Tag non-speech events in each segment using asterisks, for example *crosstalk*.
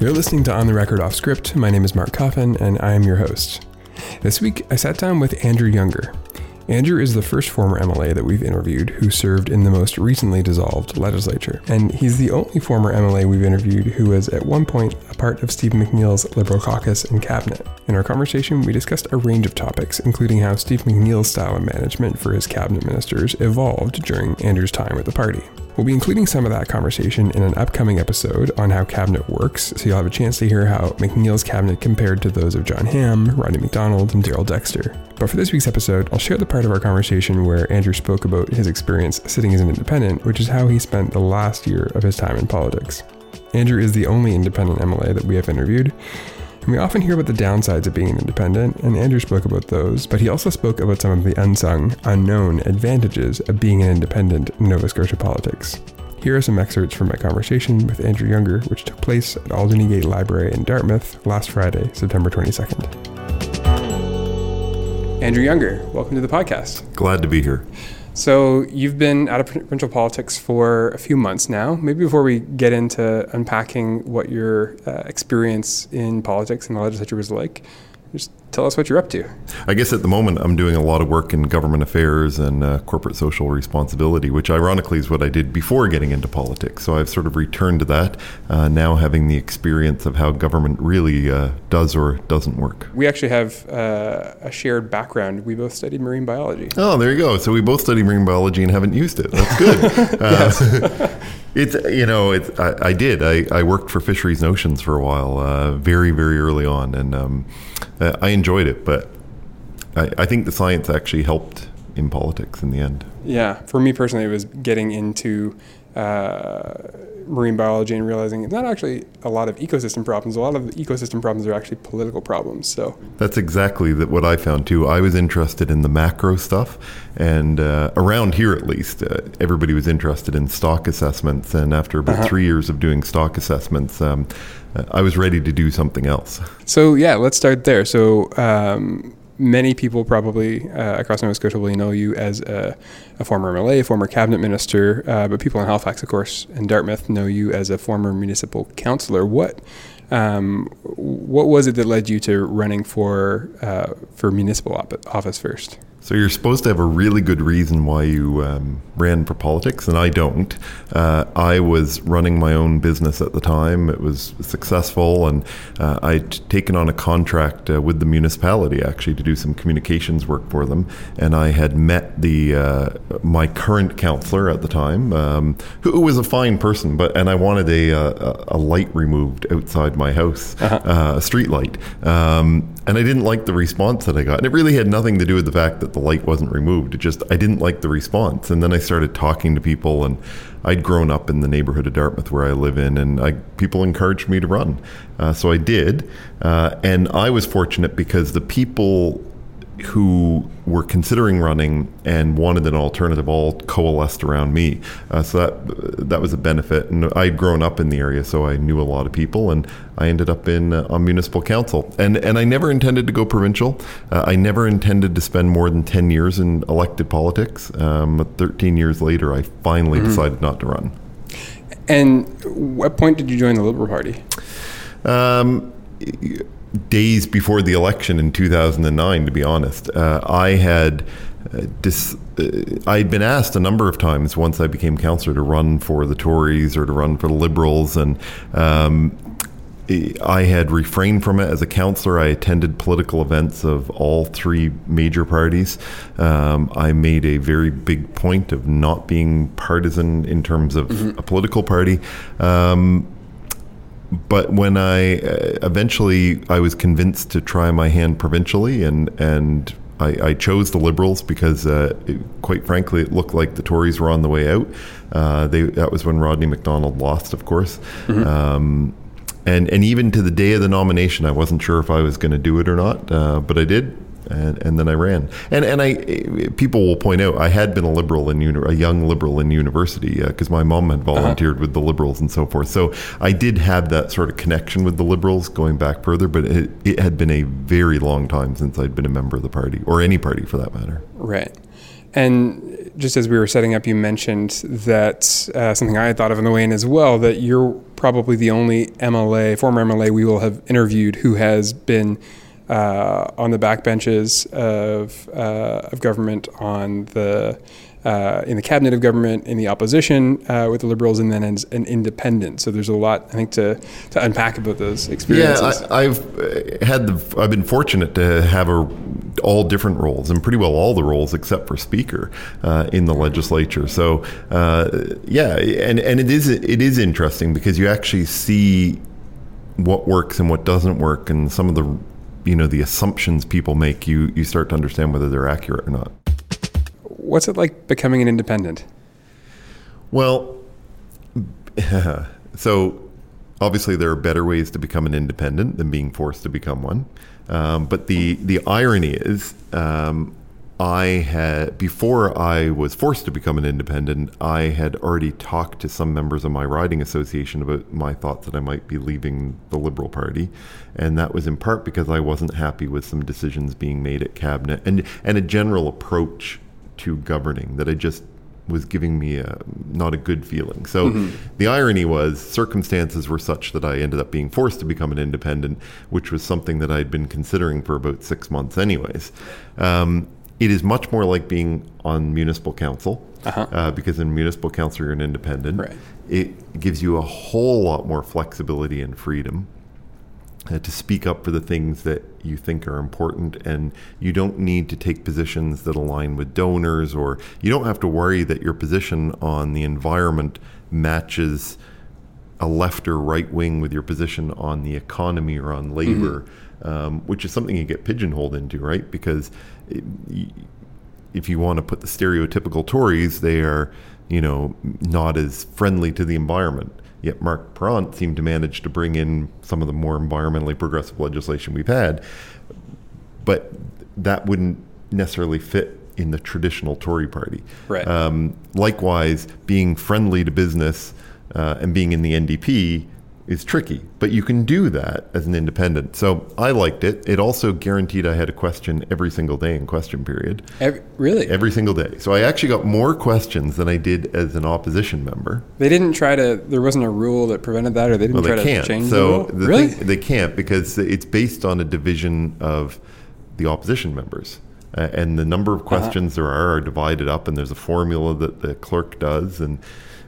You're listening to On the Record Off Script. My name is Mark Coffin, and I am your host. This week, I sat down with Andrew Younger. Andrew is the first former MLA that we've interviewed who served in the most recently dissolved legislature. And he's the only former MLA we've interviewed who was at one point a part of Steve McNeil's Liberal caucus and cabinet. In our conversation, we discussed a range of topics, including how Steve McNeil's style of management for his cabinet ministers evolved during Andrew's time with the party. We'll be including some of that conversation in an upcoming episode on how cabinet works, so you'll have a chance to hear how McNeil's cabinet compared to those of John Hamm, Rodney MacDonald, and Darrell Dexter. But for this week's episode, I'll share the part of our conversation where Andrew spoke about his experience sitting as an independent, which is how he spent the last year of his time in politics. Andrew is the only independent MLA that we have interviewed, and we often hear about the downsides of being an independent, and Andrew spoke about those, but he also spoke about some of the unsung, unknown advantages of being an independent in Nova Scotia politics. Here are some excerpts from my conversation with Andrew Younger, which took place at Alderney Gate Library in Dartmouth last Friday, September 22nd. Andrew Younger, welcome to the podcast. Glad to be here. So, you've been out of provincial politics for a few months now. Maybe before we get into unpacking what your uh, experience in politics and the legislature was like, just tell us what you're up to. I guess at the moment I'm doing a lot of work in government affairs and uh, corporate social responsibility, which ironically is what I did before getting into politics. So I've sort of returned to that, uh, now having the experience of how government really uh, does or doesn't work. We actually have uh, a shared background. We both studied marine biology. Oh, there you go. So we both studied marine biology and haven't used it. That's good. *laughs* Uh, *laughs* it's you know it's I, I did I, I worked for Fisheries and Oceans for a while, uh, very very early on, and um, Uh, I enjoyed it, but I, I think the science actually helped in politics in the end. Yeah, for me personally, it was getting into uh, marine biology and realizing it's not actually a lot of ecosystem problems. A lot of the ecosystem problems are actually political problems. So that's exactly that what I found too. I was interested in the macro stuff, and uh, around here at least, uh, everybody was interested in stock assessments. And after about uh-huh. three years of doing stock assessments, um, I was ready to do something else. So yeah, let's start there. So. Um, many people probably uh, across Nova Scotia will know you as a, a former MLA, a former cabinet minister, uh, but people in Halifax, of course, and Dartmouth know you as a former municipal councillor. What um, what was it that led you to running for uh, for municipal op- office first? So you're supposed to have a really good reason why you um, ran for politics, and I don't. Uh, I was running my own business at the time. It was successful, and uh, I'd taken on a contract uh, with the municipality actually to do some communications work for them. And I had met the uh, my current councillor at the time, um, who was a fine person, but and I wanted a a, a light removed outside my house, uh-huh. Uh, a street light, um, and I didn't like the response that I got. And it really had nothing to do with the fact that the light wasn't removed. It just I didn't like the response, and then I started talking to people, and I'd grown up in the neighborhood of Dartmouth where I live in, and I, people encouraged me to run, uh, so I did, uh, and I was fortunate because the people who were considering running and wanted an alternative all coalesced around me. Uh, so that that was a benefit. And I'd grown up in the area, so I knew a lot of people, and I ended up in uh, on municipal council. And and I never intended to go provincial. Uh, I never intended to spend more than ten years in elected politics. Um, Thirteen years later, I finally mm-hmm. decided not to run. And what point did you join the Liberal Party? Um, days before the election in 2009, to be honest. Uh, I had. Uh, dis, uh, I had been asked a number of times once I became councillor to run for the Tories or to run for the Liberals, and um, I had refrained from it as a councillor. I attended political events of all three major parties. Um, I made a very big point of not being partisan in terms of mm-hmm. a political party. Um, but when I uh, eventually I was convinced to try my hand provincially and and I, I chose the Liberals because, uh, it, quite frankly, it looked like the Tories were on the way out. Uh, they, that was when Rodney MacDonald lost, of course. Mm-hmm. Um, and, and even to the day of the nomination, I wasn't sure if I was going to do it or not, uh, but I did and, and then I ran. And and I people will point out I had been a liberal in uni- a young liberal in university because uh, my mom had volunteered uh-huh. with the liberals and so forth. So I did have that sort of connection with the liberals going back further, but it, it had been a very long time since I'd been a member of the party or any party for that matter. Right. And just as we were setting up, you mentioned that uh, something I had thought of in the way in as well that you're probably the only MLA, former MLA, we will have interviewed who has been uh, on the backbenches of uh, of government, on the uh, in the cabinet of government, in the opposition uh, with the Liberals, and then as an independent. So there's a lot I think to, to unpack about those experiences. Yeah, I, have had the I've been fortunate to have a, all different roles and pretty well all the roles except for speaker uh, in the legislature. So uh, yeah, and and it is it is interesting because you actually see what works and what doesn't work, and some of the you know the assumptions people make, you you start to understand whether they're accurate or not. What's it like becoming an independent? Well, *laughs* so obviously there are better ways to become an independent than being forced to become one. Um, but the the irony is, um, I had before I was forced to become an independent, I had already talked to some members of my riding association about my thoughts that I might be leaving the Liberal Party, and that was in part because I wasn't happy with some decisions being made at cabinet and and a general approach to governing that I just was giving me a not a good feeling. So mm-hmm. the irony was circumstances were such that I ended up being forced to become an independent, which was something that I'd been considering for about six months, anyways. Um, it is much more like being on municipal council uh-huh. uh, because in municipal council you're an independent. Right. It gives you a whole lot more flexibility and freedom uh, to speak up for the things that you think are important, and you don't need to take positions that align with donors, or you don't have to worry that your position on the environment matches a left or right wing with your position on the economy or on labor. Mm-hmm um, which is something you get pigeonholed into, right? Because if you want to put the stereotypical Tories, they are, you know, not as friendly to the environment. Yet Mark Parent seemed to manage to bring in some of the more environmentally progressive legislation we've had, but that wouldn't necessarily fit in the traditional Tory party. Right. Um, likewise, being friendly to business uh, and being in the NDP is tricky, but you can do that as an independent. So I liked it. It also guaranteed I had a question every single day in question period. Every, really? Every single day. So I actually got more questions than I did as an opposition member. They didn't try to. There wasn't a rule that prevented that, or they didn't well, they try can't. to change so the rule. really? Thing, they can't because it's based on a division of the opposition members. Uh, and the number of uh-huh. questions uh-huh. there are are divided up, and there's a formula that the clerk does, and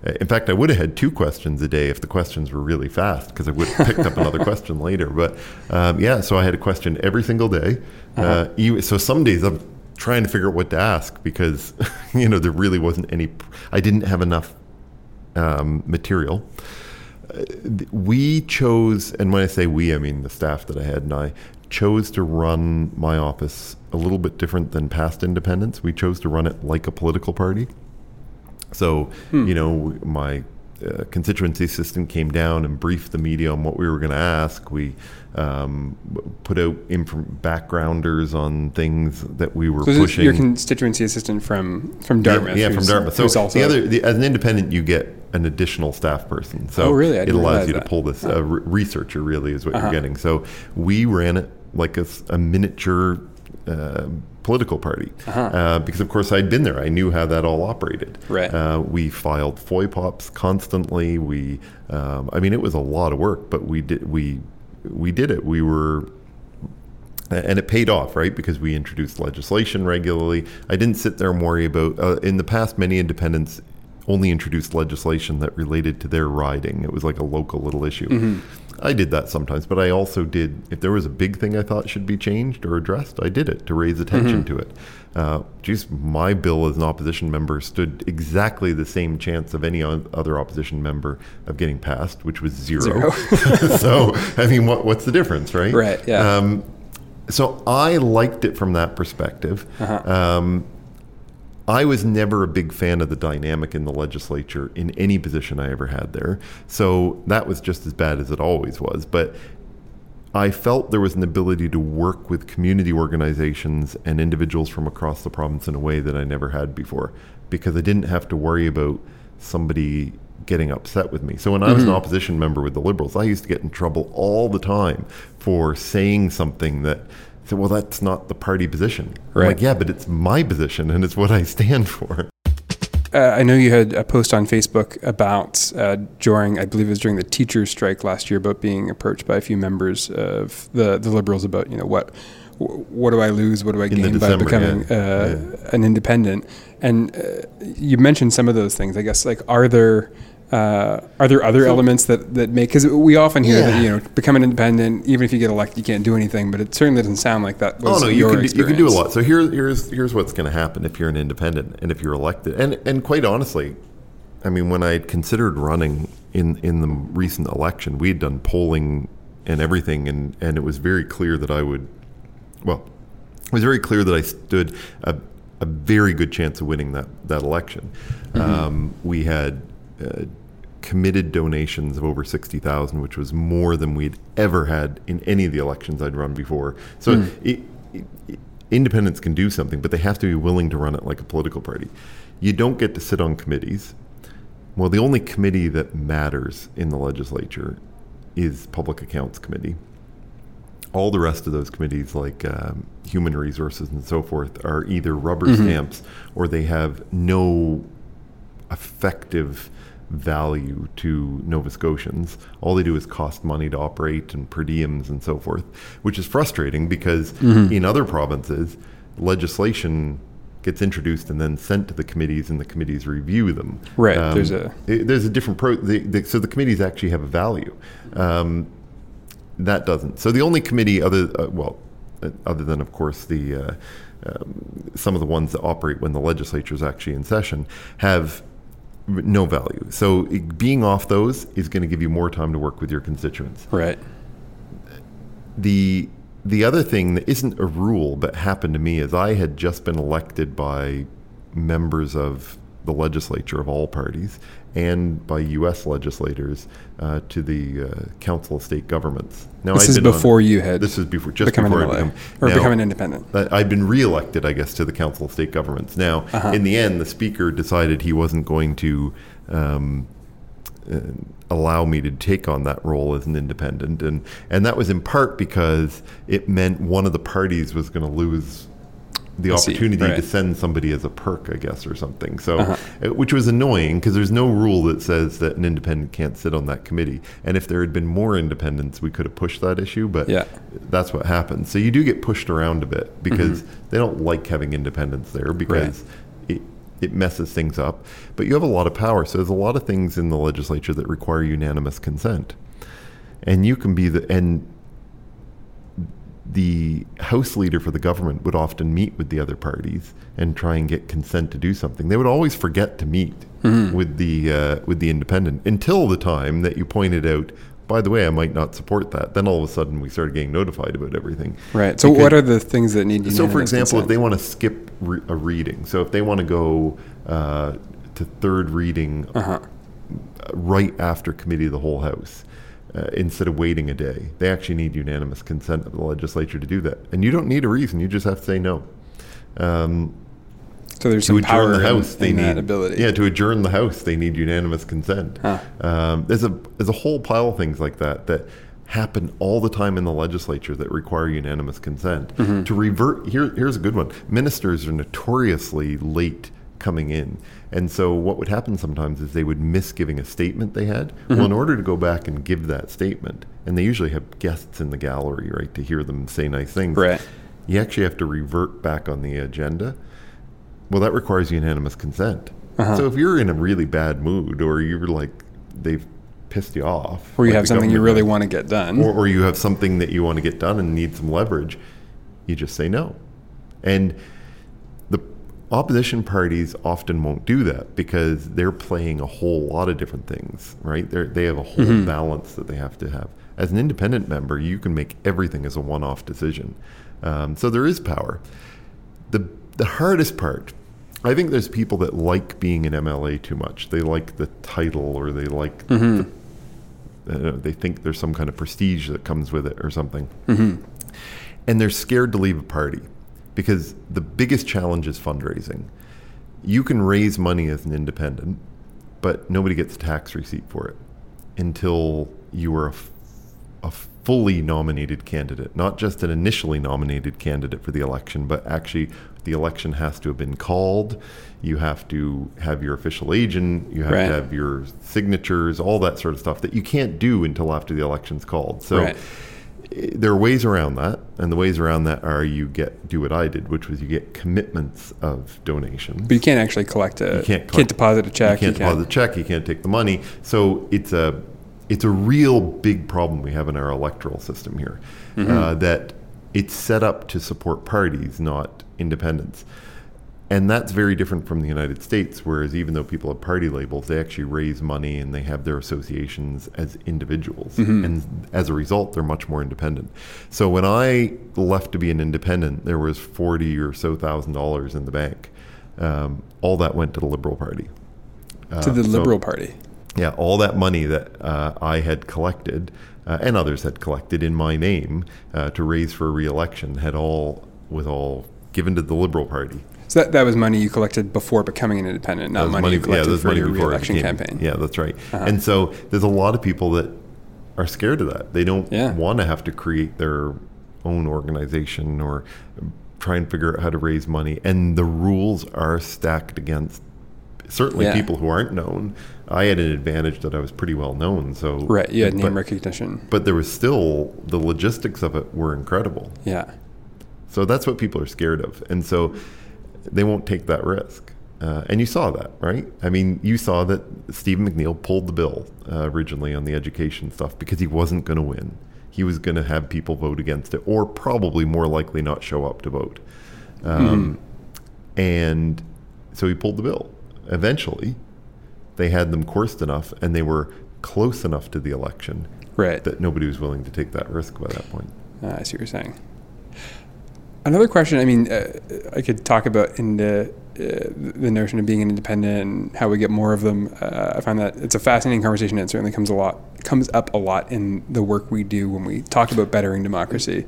in fact, I would have had two questions a day if the questions were really fast because I would have picked up another *laughs* question later. But um, yeah, so I had a question every single day. Uh-huh. Uh, so some days I'm trying to figure out what to ask because *laughs* you know there really wasn't any. I didn't have enough um, material. Uh, we chose, and when I say we, I mean the staff that I had and I chose to run my office a little bit different than past independents. We chose to run it like a political party. So, hmm. you know, my uh, constituency assistant came down and briefed the media on what we were going to ask. We um, put out inf- backgrounders on things that we were so pushing. Your constituency assistant from from Dartmouth. Yeah, yeah from Dartmouth. So the other, the, as an independent, you get an additional staff person. So oh, really? it allows you that. to pull this. Uh, re- researcher really is what uh-huh. you're getting. So we ran it like a, a miniature. Uh, political party uh-huh. uh, because of course I'd been there. I knew how that all operated. Right. Uh, we filed FOIPOPs constantly. We, um, I mean, it was a lot of work, but we did we we did it. We were. And it paid off, right? Because we introduced legislation regularly. I didn't sit there and worry about. Uh, in the past, many independents only introduced legislation that related to their riding. It was like a local little issue. Mm-hmm. I did that sometimes, but I also did, if there was a big thing I thought should be changed or addressed, I did it to raise attention mm-hmm. to it. Uh, geez, my bill as an opposition member stood exactly the same chance of any other opposition member of getting passed, which was zero. zero. *laughs* *laughs* so, I mean, what, what's the difference, right? Right, yeah. Um, so I liked it from that perspective. Uh-huh. Um, I was never a big fan of the dynamic in the legislature in any position I ever had there. So that was just as bad as it always was. But I felt there was an ability to work with community organizations and individuals from across the province in a way that I never had before because I didn't have to worry about somebody getting upset with me. So when I was mm-hmm. an opposition member with the Liberals, I used to get in trouble all the time for saying something that well, that's not the party position. Right. I'm like, yeah, but it's my position and it's what I stand for. uh, I know you had a post on Facebook about uh, during, I believe it was during the teachers' strike last year, about being approached by a few members of the, the Liberals about, you know, what what do I lose? What do I gain by becoming yeah. Uh, yeah. an independent? And uh, you mentioned some of those things. I guess like are there uh, are there other so, elements that, that make because we often hear yeah. that you know become an independent even if you get elected you can't do anything but it certainly doesn't sound like that was oh no you can, do, you can do a lot so here, here's here's what's going to happen if you're an independent and if you're elected and and quite honestly I mean when I had considered running in in the recent election we had done polling and everything and and it was very clear that I would well it was very clear that I stood a, a very good chance of winning that that election mm-hmm. um, we had uh, committed donations of over 60,000, which was more than we'd ever had in any of the elections I'd run before. So mm. it, it, independents can do something, but they have to be willing to run it like a political party. You don't get to sit on committees. Well, the only committee that matters in the legislature is Public Accounts Committee. All the rest of those committees, like um, human resources and so forth, are either rubber mm-hmm. stamps or they have no effective value to Nova Scotians. All they do is cost money to operate and per diems and so forth, which is frustrating because mm-hmm. in other provinces, legislation gets introduced and then sent to the committees and the committees review them. Right. Um, there's a it, there's a different pro. The, the, so the committees actually have a value. Um, that doesn't. So the only committee other uh, well, uh, other than of course the uh, um, some of the ones that operate when the legislature is actually in session have no value. So being off those is going to give you more time to work with your constituents. Right. The the other thing that isn't a rule but happened to me is I had just been elected by members of the legislature of all parties and by U.S. legislators uh, to the uh, Council of State Governments. Now, this I'd is before on, you had. This is before just before an become, or now, become an independent. I've been reelected, I guess, to the Council of State Governments. Now, uh-huh. in the end, the Speaker decided he wasn't going to. Um, uh, allow me to take on that role as an independent, and and that was in part because it meant one of the parties was going to lose the opportunity right. to send somebody as a perk, I guess, or something. So, uh-huh. Uh, which was annoying because there's no rule that says that an independent can't sit on that committee. And if there had been more independents, we could have pushed that issue. But yeah. that's what happened. So you do get pushed around a bit because mm-hmm. they don't like having independents there because. Right. It, it messes things up, but you have a lot of power. So there's a lot of things in the legislature that require unanimous consent, and you can be the and the House leader for the government would often meet with the other parties and try and get consent to do something. They would always forget to meet mm-hmm. with the uh, with the independent until the time that you pointed out. By the way, I might not support that. Then all of a sudden, we started getting notified about everything. Right. So, because, what are the things that need? To be So, for example, consent? if they want to skip re- a reading, so if they want to go uh, to third reading uh-huh. right after committee of the whole house, uh, instead of waiting a day. They actually need unanimous consent of the legislature to do that, and you don't need a reason. You just have to say no. Um, so there's to adjourn the house. In, they in need ability. Yeah, to adjourn the house, they need unanimous consent. Huh. Um, there's a there's a whole pile of things like that that happen all the time in the legislature that require unanimous consent. Mm-hmm. To revert here, here's a good one. Ministers are notoriously late coming in. And so what would happen sometimes is they would miss giving a statement they had. Mm-hmm. Well, in order to go back and give that statement, and they usually have guests in the gallery, right, to hear them say nice things. Right. You actually have to revert back on the agenda. Well, that requires unanimous consent. Uh-huh. So if you're in a really bad mood or you're like they've pissed you off, or you like have something you really want to get done, or, or you have something that you want to get done and need some leverage, you just say no. And opposition parties often won't do that because they're playing a whole lot of different things, right? They're, they have a whole mm-hmm. balance that they have to have. As an independent member, you can make everything as a one off decision. Um, so there is power. The, the hardest part, I think there's people that like being an MLA too much. They like the title or they like, mm-hmm. the, uh, they think there's some kind of prestige that comes with it or something. Mm-hmm. And they're scared to leave a party because the biggest challenge is fundraising. You can raise money as an independent, but nobody gets a tax receipt for it until you are a fully nominated candidate, not just an initially nominated candidate for the election, but actually the election has to have been called. You have to have your official agent. You have Right. to have your signatures, all that sort of stuff that you can't do until after the election's called. So Right. There are ways around that, and the ways around that are you get do what I did, which was you get commitments of donations. But you can't actually collect a. You can't collect- can't deposit a check. You can't deposit the check. You can't take the money. So it's a it's a real big problem we have in our electoral system here. Mm-hmm. Uh, that it's set up to support parties, not independents. And that's very different from the United States, whereas even though people have party labels, they actually raise money and they have their associations as individuals. Mm-hmm. And as a result, they're much more independent. So when I left to be an independent, there was 40 or so thousand dollars in the bank. Um, all that went to the Liberal Party. Uh, to the so- Liberal Party. yeah, all that money that uh, I had collected uh, and others had collected in my name uh, to raise for re-election had all was all given to the Liberal Party. So that, that was money you collected before becoming an independent, not That was money, you collected was for money your re-election became- campaign. Yeah, that's right. Uh-huh. And so there's a lot of people that are scared of that. They don't Yeah. want to have to create their own organization or try and figure out how to raise money. And the rules are stacked against certainly Yeah. people who aren't known. I had an advantage that I was pretty well known. So Right, you had name but- recognition. but there was still the logistics of it were incredible. Yeah. So that's what people are scared of, and so they won't take that risk. Uh, and you saw that, right? I mean, you saw that Stephen McNeil pulled the bill uh, originally on the education stuff because he wasn't going to win. He was going to have people vote against it, or probably more likely not show up to vote. Um, And so he pulled the bill. Eventually, they had them coursed enough, and they were close enough to the election Right. that nobody was willing to take that risk by that point. Uh, I see what you're saying. Another question. I mean, uh, I could talk about in the uh, the notion of being an independent and how we get more of them. Uh, I find that it's a fascinating conversation. It certainly comes a lot comes up a lot in the work we do when we talk about bettering democracy.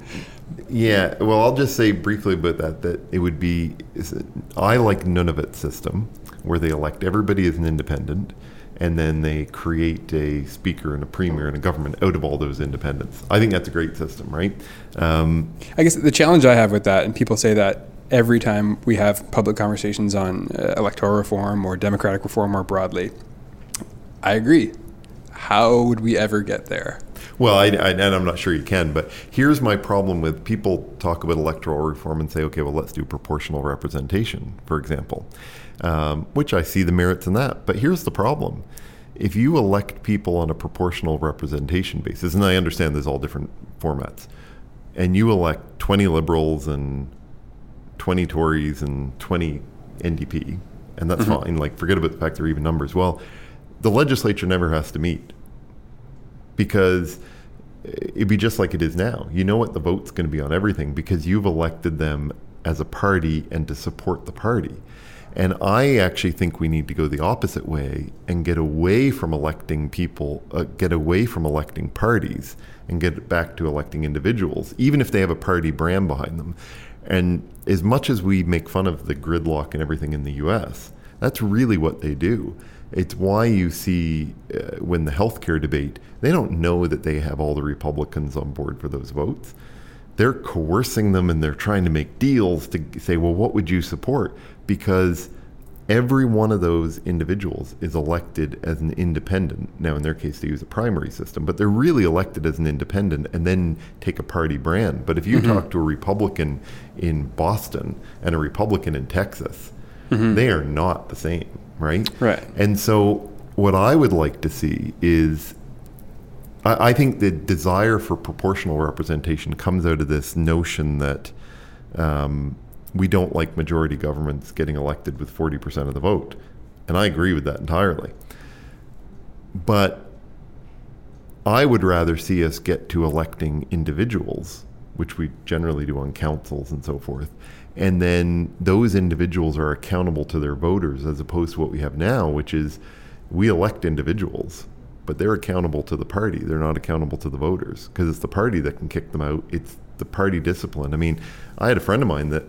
Yeah, well, I'll just say briefly about that that it would be it- I like Nunavut system where they elect everybody as an independent and then they create a speaker and a premier and a government out of all those independents. I think that's a great system, right? Um, I guess the challenge I have with that, and people say that every time we have public conversations on uh, electoral reform or democratic reform more broadly, I agree. How would we ever get there? Well, I, I, and I'm not sure you can, but here's my problem with people talk about electoral reform and say, okay, well, let's do proportional representation, for example, um, which I see the merits in that. But here's the problem. If you elect people on a proportional representation basis, and I understand there's all different formats, and you elect 20 liberals and 20 Tories and 20 NDP, and that's fine, like forget about the fact they're even numbers. Well, the legislature never has to meet because it'd be just like it is now. You know what the vote's going to be on everything because you've elected them as a party and to support the party. And I actually think we need to go the opposite way and get away from electing people, uh, get away from electing parties and get back to electing individuals, even if they have a party brand behind them. And as much as we make fun of the gridlock and everything in the US, that's really what they do. It's why you see uh, when the healthcare debate, they don't know that they have all the Republicans on board for those votes. They're coercing them and they're trying to make deals to say, well, what would you support? Because every one of those individuals is elected as an independent. Now, in their case, they use a primary system, but they're really elected as an independent and then take a party brand. But if you mm-hmm. talk to a Republican in Boston and a Republican in Texas, mm-hmm. they are not the same, right? Right. And so, what I would like to see is I, I think the desire for proportional representation comes out of this notion that um, we don't like majority governments getting elected with 40% of the vote. And I agree with that entirely. But I would rather see us get to electing individuals, which we generally do on councils and so forth. And then those individuals are accountable to their voters as opposed to what we have now, which is we elect individuals, but they're accountable to the party. They're not accountable to the voters because it's the party that can kick them out. It's the party discipline. I mean, I had a friend of mine that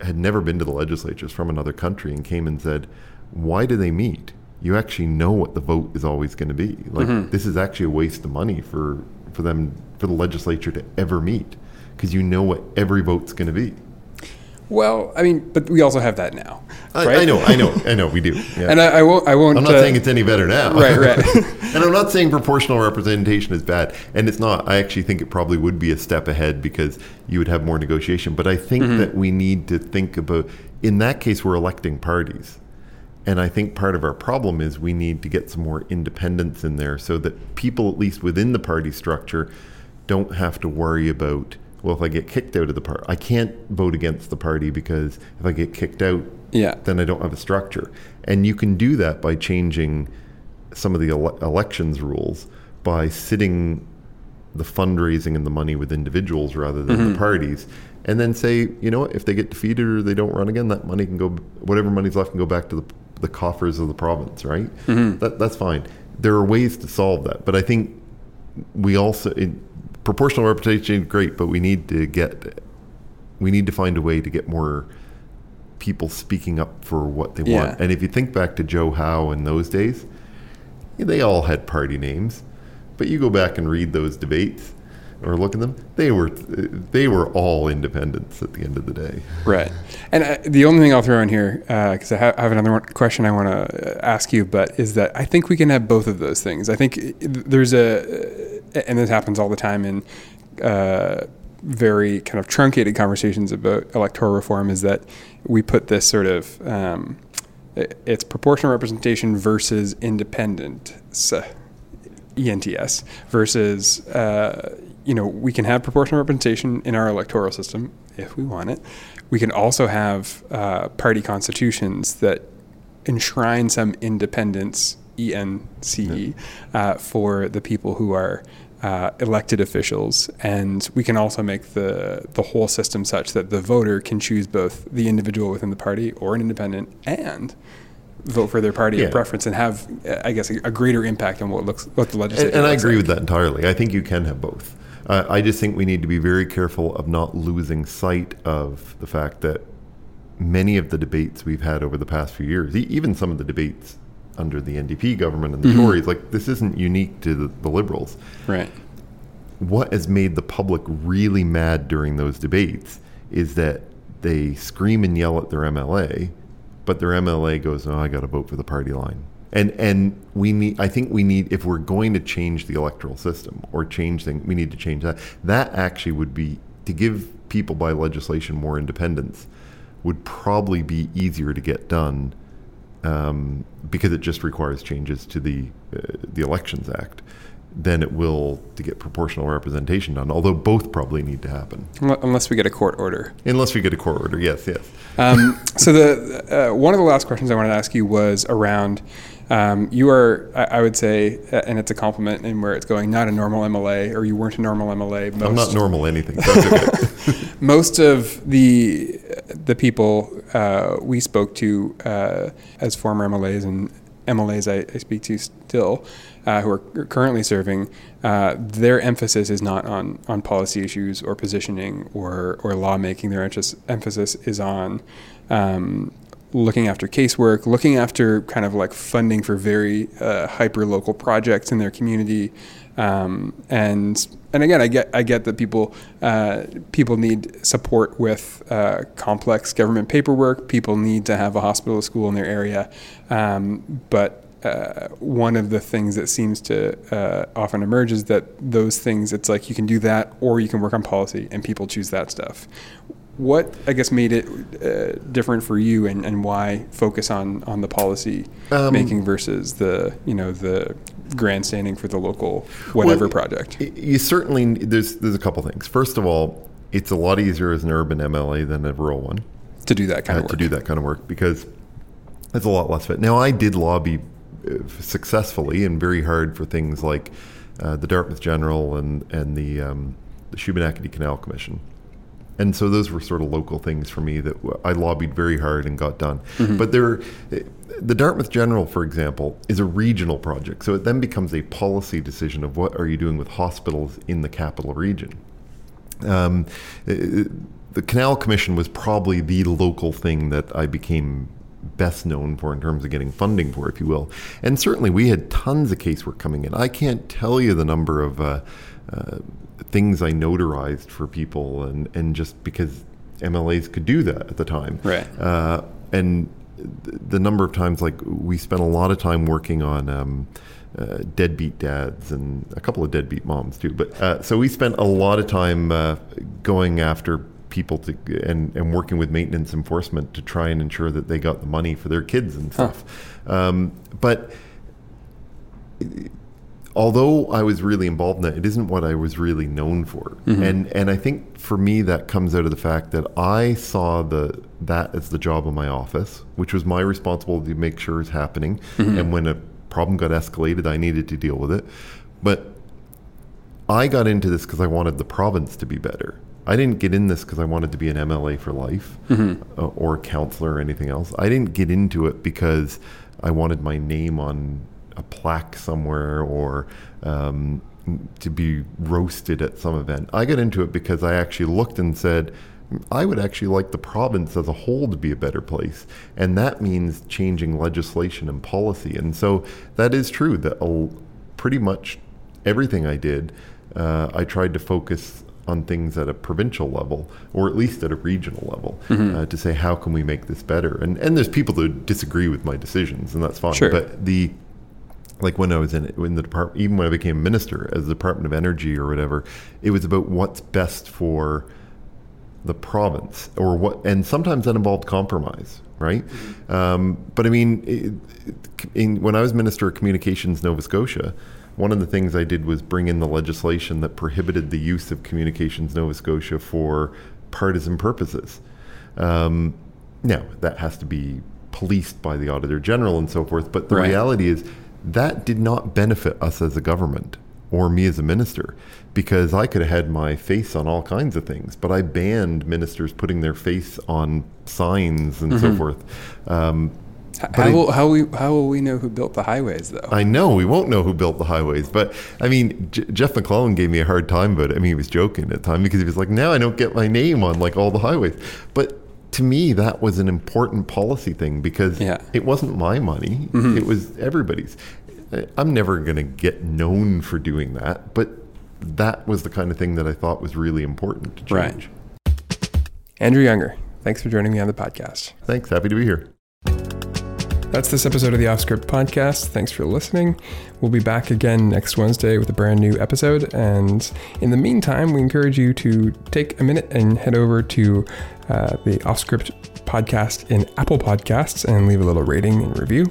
had never been to the legislatures from another country and came and said, Why do they meet? You actually know what the vote is always going to be. Like, mm-hmm. this is actually a waste of money for for them for the legislature to ever meet because you know what every vote's going to be. Well, I mean, but we also have that now. I. I know, I know, I know. We do. Yeah. And I, I won't. I won't. I'm not uh, saying it's any better now. Right, right. *laughs* *laughs* and I'm not saying proportional representation is bad. And it's not. I actually think it probably would be a step ahead because you would have more negotiation. But I think Mm-hmm. that we need to think about, in that case, we're electing parties. And I think part of our problem is we need to get some more independence in there so that people, at least within the party structure, don't have to worry about, well, if I get kicked out of the party, I can't vote against the party because if I get kicked out, Yeah. then I don't have a structure. And you can do that by changing some of the ele- elections rules by sitting the fundraising and the money with individuals rather than the mm-hmm. parties. And then say, you know what, if they get defeated or they don't run again, that money can go, whatever money's left can go back to the, the coffers of the province, right? Mm-hmm. That, that's fine. There are ways to solve that. But I think we also, in, proportional representation is great, but we need to get, we need to find a way to get more people speaking up for what they Yeah. want. And if you think back to Joe Howe in those days, they all had party names, but you go back and read those debates or look at them, they were they were all independents at the end of the day. Right. And uh, the only thing I'll throw in here, because I, ha- I have another one, question I want to ask you, but is that I think we can have both of those things. I think uh, there's a, uh, and this happens all the time in uh, very kind of truncated conversations about electoral reform, is that we put this sort of, um, it's proportional representation versus independent. ENTS versus, uh, you know, we can have proportional representation in our electoral system if we want it. We can also have uh, party constitutions that enshrine some independence, ENCE, uh, for the people who are uh, elected officials. And we can also make the, the whole system such that the voter can choose both the individual within the party or an independent and vote for their party Yeah. of preference and have, uh, I guess, a, a greater impact on what looks what the legislature. And, and I agree like. with that entirely. I think you can have both. Uh, I just think we need to be very careful of not losing sight of the fact that many of the debates we've had over the past few years, e- even some of the debates under the NDP government and the Mm-hmm. Tories, like this isn't unique to the, the Liberals. Right. what has made the public really mad during those debates is that they scream and yell at their MLA, but their MLA goes, "Oh, I got to vote for the party line." And and we need. I think we need if we're going to change the electoral system or change things, we need to change that. That actually would be to give people by legislation more independence. Would probably be easier to get done um, because it just requires changes to the uh, the Elections Act than it will to get proportional representation done. Although both probably need to happen, Unless we get a court order. unless we get a court order. Yes, yes. Um, *laughs* so the uh, one of the last questions I wanted to ask you was around. Um, you are, I, would say, uh, and it's a compliment in where it's going, not a normal MLA, or you weren't a normal MLA. Most, I'm not normal anything. So that's okay. *laughs* *laughs* most of the the people uh, we spoke to uh, as former MLAs and MLAs I, I speak to still, uh, who are currently serving, uh, their emphasis is not on on policy issues or positioning or or lawmaking. Their emphasis emphasis is on um, looking after casework, looking after kind of like funding for very uh, hyper local projects in their community, um, and and again, I get I get that people uh, people need support with uh, complex government paperwork. People need to have a hospital, a school in their area, um, but. Uh, one of the things that seems to uh, often emerge is that those things, it's like you can do that or you can work on policy, and people choose that stuff. What I guess made it uh, different for you, and, and why focus on on the policy Um, making versus the you know the grandstanding for the local whatever Well, project? You certainly there's there's a couple things. First of all, it's a lot easier as an urban MLA than a rural one. to do that kind uh, of work. to do that kind of work because it's a lot less fit. Now, I did lobby uh, successfully and very hard for things like uh, the Dartmouth General and and the um, the Shubenacadie Canal Commission. And so those were sort of local things for me that I lobbied very hard and got done. But there, the Dartmouth General, for example, is a regional project. So it then becomes a policy decision of what are you doing with hospitals in the capital region. Um, uh, the Canal Commission was probably the local thing that I became best known for in terms of getting funding for, if you will. And certainly we had tons of casework coming in. I can't tell you the number of uh, uh, things I notarized for people, and, and just because MLAs could do that at the time. Right. Uh, and the number of times, like, we spent a lot of time working on. Um, uh, deadbeat dads and a couple of deadbeat moms too. But uh, so we spent a lot of time uh, going after people to and, and working with maintenance enforcement to try and ensure that they got the money for their kids and stuff. Huh. Um, but although I was really involved in that, it isn't what I was really known for. Mm-hmm. And and I think for me that comes out of the fact that I saw the that as the job of my office, which was my responsibility to make sure it's happening. Mm-hmm. And when a problem got escalated, I needed to deal with it. But I got into this because I wanted the province to be better. I didn't get in this because I wanted to be an MLA for life mm-hmm. uh, or a counselor or anything else. I didn't get into it because I wanted my name on a plaque somewhere or um, to be roasted at some event. I got into it because I actually looked and said, I would actually like the province as a whole to be a better place. And that means changing legislation and policy. And so that is true that pretty much everything I did, uh, I tried to focus on things at a provincial level or at least at a regional level mm-hmm. uh, to say how can we make this better and and there's people that disagree with my decisions and that's fine sure. but the like when I was in in the department even when I became minister as the Department of Energy or whatever it was about what's best for the province or what and sometimes that involved compromise right mm-hmm. um, but I mean it, in, when I was minister of communications Nova Scotia one of the things I did was bring in the legislation that prohibited the use of Communications Nova Scotia for partisan purposes. Um, now, that has to be policed by the Auditor General and so forth, but the right. reality is that did not benefit us as a government or me as a minister because I could have had my face on all kinds of things, but I banned ministers putting their face on signs and mm-hmm. so forth. Um, how, will, how, we, how will we know who built the highways, though? I know we won't know who built the highways, but I mean, J- Geoff MacLellan gave me a hard time, but I mean, he was joking at the time because he was like, "Now I don't get my name on like all the highways." But to me, that was an important policy thing because yeah. it wasn't my money; mm-hmm. it was everybody's. I'm never going to get known for doing that, but that was the kind of thing that I thought was really important to change. Right. Andrew Younger, thanks for joining me on the podcast. Thanks. Happy to be here. That's this episode of the Offscript podcast. Thanks for listening. We'll be back again next Wednesday with a brand new episode. And in the meantime, we encourage you to take a minute and head over to uh, the Offscript podcast in Apple Podcasts and leave a little rating and review.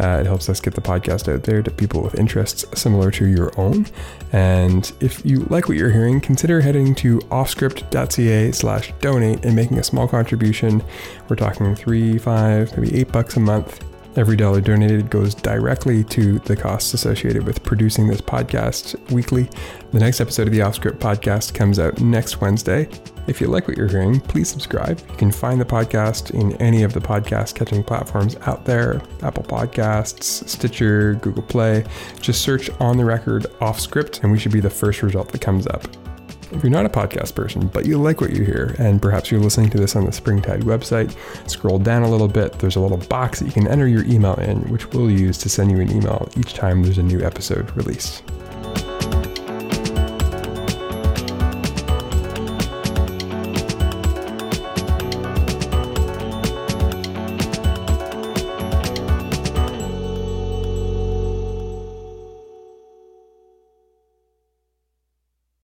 Uh, it helps us get the podcast out there to people with interests similar to your own. And if you like what you're hearing, consider heading to offscript.ca slash donate and making a small contribution. We're talking three, five, maybe eight bucks a month Every dollar donated goes directly to the costs associated with producing this podcast weekly. The next episode of the Offscript podcast comes out next Wednesday. If you like what you're hearing, please subscribe. You can find the podcast in any of the podcast catching platforms out there Apple Podcasts, Stitcher, Google Play. Just search on the record Offscript, and we should be the first result that comes up. If you're not a podcast person, but you like what you hear, and perhaps you're listening to this on the Springtide website, scroll down a little bit. There's a little box that you can enter your email in, which we'll use to send you an email each time there's a new episode released.